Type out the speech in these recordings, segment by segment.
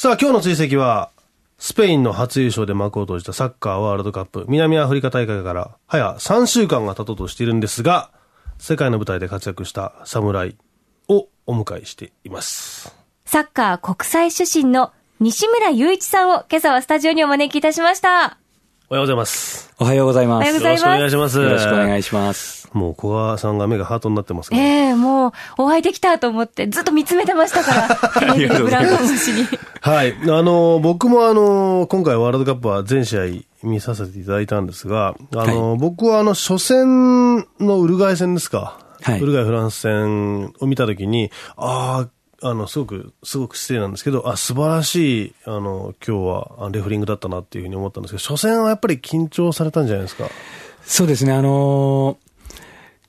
さあ、今日の追跡は、スペインの初優勝で幕を閉じたサッカーワールドカップ、南アフリカ大会から早3週間が経とうとしているんですが、世界の舞台で活躍した侍をお迎えしています。サッカー国際出身の西村雄一さんを今朝はスタジオにお招きいたしました。おはようございます。おはようございます。おはようございますよろしくお願いします。よろしくお願いします。もう小川さんが目がハートになってますけど、ええもう、お会いできたと思って、ずっと見つめてましたから、テレビのブラウン越しに。はい。あの、僕もあの、今回ワールドカップは全試合見させていただいたんですが、あの、僕はあの、初戦のウルグアイ戦ですか。はいウルグアイフランス戦を見たときに、ああ、あの、すごく、すごく失礼なんですけど、あ、素晴らしい、あの、今日はあレフリングだったなっていうふうに思ったんですけど、初戦はやっぱり緊張されたんじゃないですか？そうですね、あのー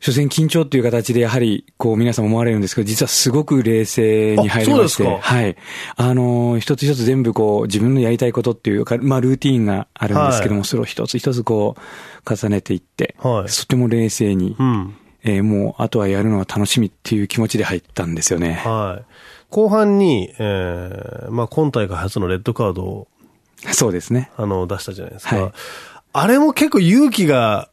初戦緊張っていう形でやはり、こう皆さん思われるんですけど、実はすごく冷静に入りまして、はい。あのー一つ一つ全部こう自分のやりたいことっていうか、まあルーティーンがあるんですけども、はいそれを一つ一つこう重ねていって、はいとても冷静に、うん。えーもうあとはやるのは楽しみっていう気持ちで入ったんですよね。はい。後半に、えー、まあ今大会初のレッドカードをそうですね。あの、出したじゃないですか。はいあれも結構勇気が、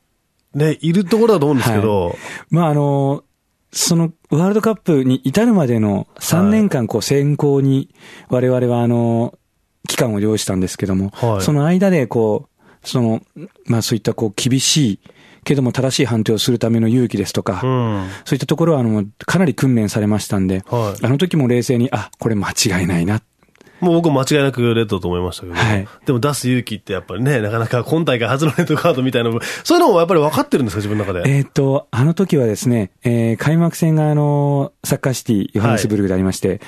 ね、いるところだと思うんですけど、まああの、そのワールドカップに至るまでの3年間こう選考に我々はあの、期間を要したんですけども、はいその間でこう、その、まあそういったこう厳しいけども正しい判定をするための勇気ですとか、うん。そういったところはあの、かなり訓練されましたんで、はいあの時も冷静に、あ、これ間違いないな。もう僕も間違いなくレッドと思いましたけど、はいでも出す勇気ってやっぱりね、なかなか今大会初のレッドカードみたいな そういうのもやっぱり分かってるんですか、自分の中で？えっ、と、あの時はですね、えー開幕戦があの、サッカーシティ、ヨハネスブルグでありまして、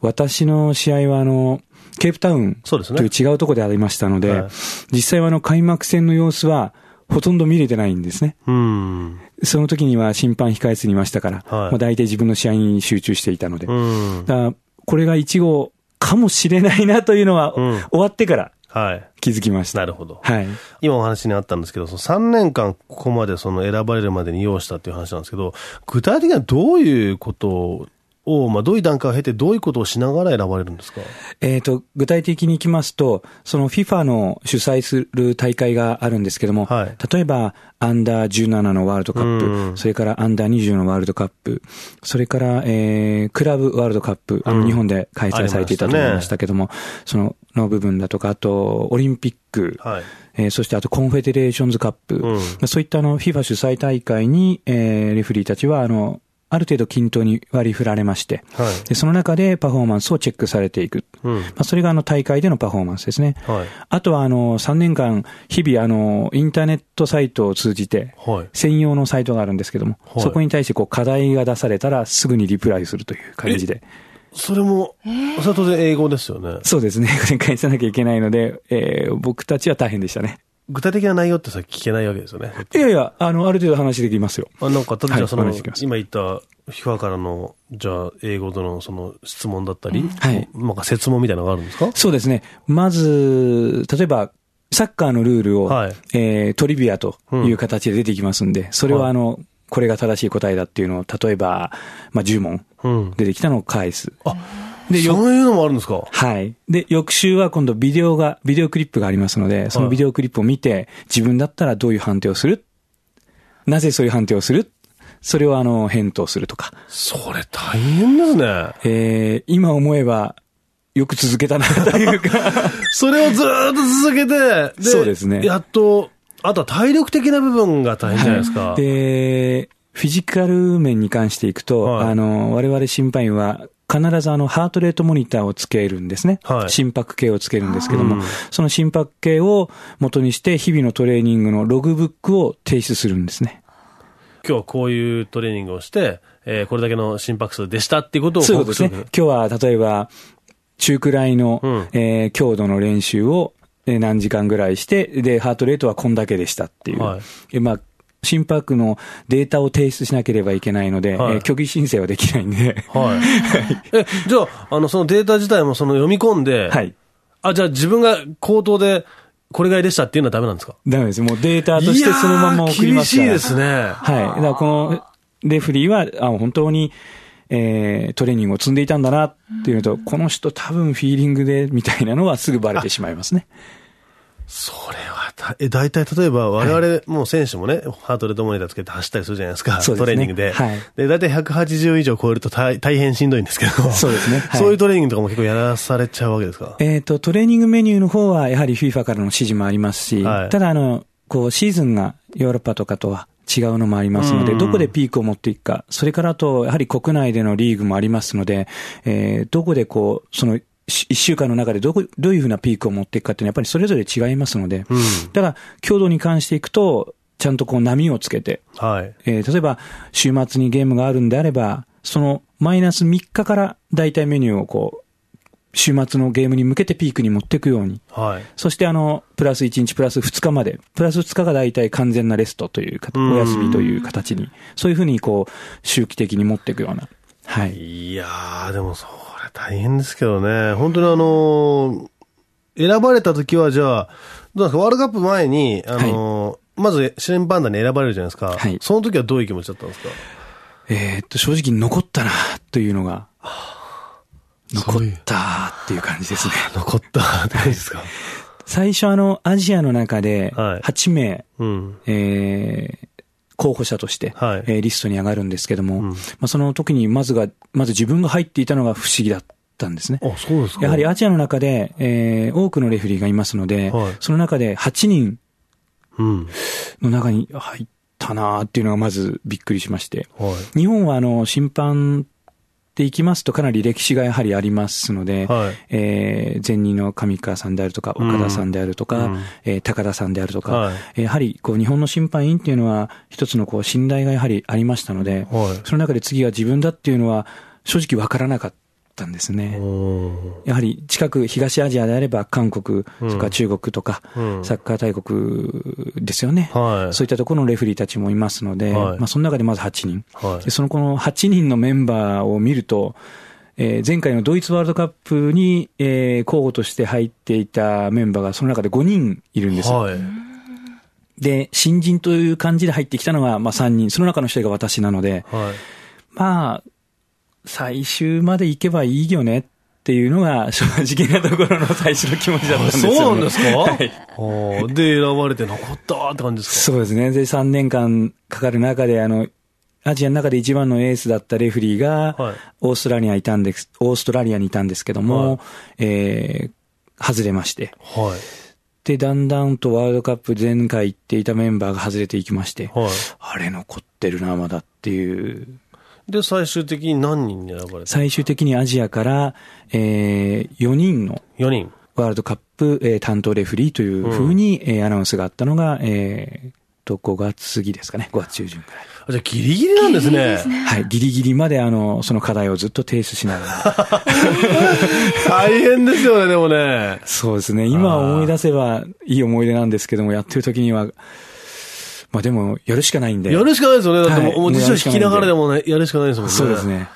私の試合はあの、ケープタウンという違うところでありましたので、はい実際はあの、開幕戦の様子は、ほとんど見れてないんですね。うん。その時には審判控え室にいましたから、はいもう大体自分の試合に集中していたので。うん。だからこれが1号かもしれないなというのは、うん終わってからはい。気づきました。なるほど。はい。今お話にあったんですけど、その3年間ここまでその選ばれるまでに要したっていう話なんですけど、具体的にはどういうことを、まあどういう段階を経てどういうことをしながら選ばれるんですか？えっ、と、具体的にいきますと、その FIFA の主催する大会があるんですけども、はい。例えば、アンダー17のワールドカップ、うん。それからアンダー20のワールドカップ、それから、えー、クラブワールドカップ、あの、うん。日本で開催されていたと思いましたけども、その、の部分だとか、あと、オリンピック、はい。えーそしてあとコンフェデレーションズカップ、うん。まあそういったあの FIFA 主催大会に、えーレフェリーたちはあの、ある程度均等に割り振られまして、はい。でその中でパフォーマンスをチェックされていく。うん。まあ、それがあの大会でのパフォーマンスですね。はい。あとはあの3年間、日々あのインターネットサイトを通じて、はい。専用のサイトがあるんですけども、はいそこに対してこう課題が出されたらすぐにリプライするという感じで。それも、それは当然英語ですよね。そうですね。これ返さなきゃいけないので、えー僕たちは大変でしたね。具体的な内容ってさ、聞けないわけですよね。いやいや、あの、ある程度話できますよ。あなんか、例えばその、はい今言った、FIFA からの、じゃあ、英語でのその質問だったり、はいなんか説問みたいなのがあるんですか？そうですね。まず、例えば、サッカーのルールを、はいえートリビアという形で出てきますんで、それははいあの、これが正しい答えだっていうのを、例えば、まあ、10問うん。出てきたのを返す。あ、でよそういうのもあるんですか？はい。で、翌週は今度ビデオが、ビデオクリップがありますので、そのビデオクリップを見て、自分だったらどういう判定をする？なぜそういう判定をする？それをあの、返答するとか。それ大変ですね。えー、今思えば、よく続けたな というか。それをずーっと続けて、そうですねやっと、あとは体力的な部分が大変じゃないですか。で、フィジカル面に関していくと、はいあの、我々審判員は、必ずあの、ハートレートモニターをつけるんですね。はい心拍計をつけるんですけども、うんその心拍計を元にして、日々のトレーニングのログブックを提出するんですね。今日はこういうトレーニングをして、えーこれだけの心拍数でしたっていうことをそういうことですね報告。今日は、例えば、中くらいの、うんえー強度の練習を、えー何時間ぐらいして、で、ハートレートはこんだけでしたっていう。はいえまあ心拍のデータを提出しなければいけないので、はいえー虚偽申請はできないんで。はい。え、じゃあ、あの、そのデータ自体もその読み込んで、はい。あ、じゃあ自分が口頭で、これぐらいでしたっていうのはダメなんですか？ダメです。もうデータとしてそのまま送りますしいですね。はい。だからこのレフリーは、あ本当に、えートレーニングを積んでいたんだなっていうのと、この人多分フィーリングでみたいなのはすぐバレてしまいますね。それはた、え、大体例えば我々、もう選手もね、ハートレートモニターつけて走ったりするじゃないですか。すねトレーニングで。はいで、大体180以上超えると大大変しんどいんですけど。そうですねはいそういうトレーニングとかも結構やらされちゃうわけですか？えっ、と、トレーニングメニューの方はやはり FIFA からの指示もありますし、はいただあの、こう、シーズンがヨーロッパとかとは違うのもありますので、うんどこでピークを持っていくか、それからあと、やはり国内でのリーグもありますので、えーどこでこう、その、し一週間の中でどこ、どういうふうなピークを持っていくかっていうのはやっぱりそれぞれ違いますので、うん。ただ、強度に関していくと、ちゃんとこう波をつけて、はい。えー例えば、週末にゲームがあるんであれば、そのマイナス3日から大体メニューをこう、週末のゲームに向けてピークに持っていくように。はい。そしてあの、プラス1日、プラス2日まで、プラス2日が大体完全なレストというか、うんお休みという形に、そういうふうにこう、周期的に持っていくような。はい。いやー、でもそれ大変ですけどね。本当にあのー選ばれた時はじゃあ、どうなんですか？ワールドカップ前に、あのーまず試練パンダに選ばれるじゃないですか。はい。その時はどういう気持ちだったんですか？えーっと、正直残ったな、というのが、残ったっていう感じですね。残ったって感じですか？最初あの、アジアの中で、はい。8名、うん。えー候補者として、はいえーリストに上がるんですけども、うんまあ、その時にまずが、まず自分が入っていたのが不思議だったんですね。あ、そうですかやはりアジアの中で、えー多くのレフェリーがいますので、はいその中で8人うん。の中に入ったなーっていうのがまずびっくりしまして。はい。日本はあの、審判で行きますとかなり歴史がやはりありますので、はい。えー前任の上川さんであるとか、岡田さんであるとか、うん。えー高田さんであるとか、はい。えーやはりこう日本の審判員っていうのは一つのこう信頼がやはりありましたので、はい。その中で次は自分だっていうのは正直わからなかったんですね。うん。やはり近く東アジアであれば韓国、それから中国とか、うんサッカー大国ですよね。はい。そういったところのレフェリーたちもいますので、はいまあその中でまず8人。はいでそのこの8人のメンバーを見ると、えー前回のドイツワールドカップに、えー候補として入っていたメンバーがその中で5人いるんですよ。はい。で、新人という感じで入ってきたのが、まあ3人。その中の一人が私なので、はい。まあ、最終まで行けばいいよねっていうのが正直なところの最初の気持ちだったんですよ、ね。そうなんですか？はい。はあで、選ばれて残ったって感じですか？そうですね。で、3年間かかる中で、あの、アジアの中で一番のエースだったレフェリーが、はいオーストラリアにいたんです、オーストラリアにいたんですけども、はいえー、外れまして。はい。で、だんだんとワールドカップ前回行っていたメンバーが外れていきまして、はい。あれ残ってるな、まだっていう。で、最終的に何人に選ばれた最終的にアジアから、えー、4人の ?4 人。ワールドカップ、えー担当レフェリーというふうに、えーアナウンスがあったのが、えー、と、5月過ぎですかね。5月中旬くらい。あじゃあギリギリなんですね。はい。ギリギリまで、あの、その課題をずっと提出しながら。大変ですよね、でもね。そうですね。今思い出せばいい思い出なんですけども、やってる時には、まあでも、やるしかないんで。やるしかないですよね。だってもう、辞書引きながらでもね、やるしかないですもんね。そうですね。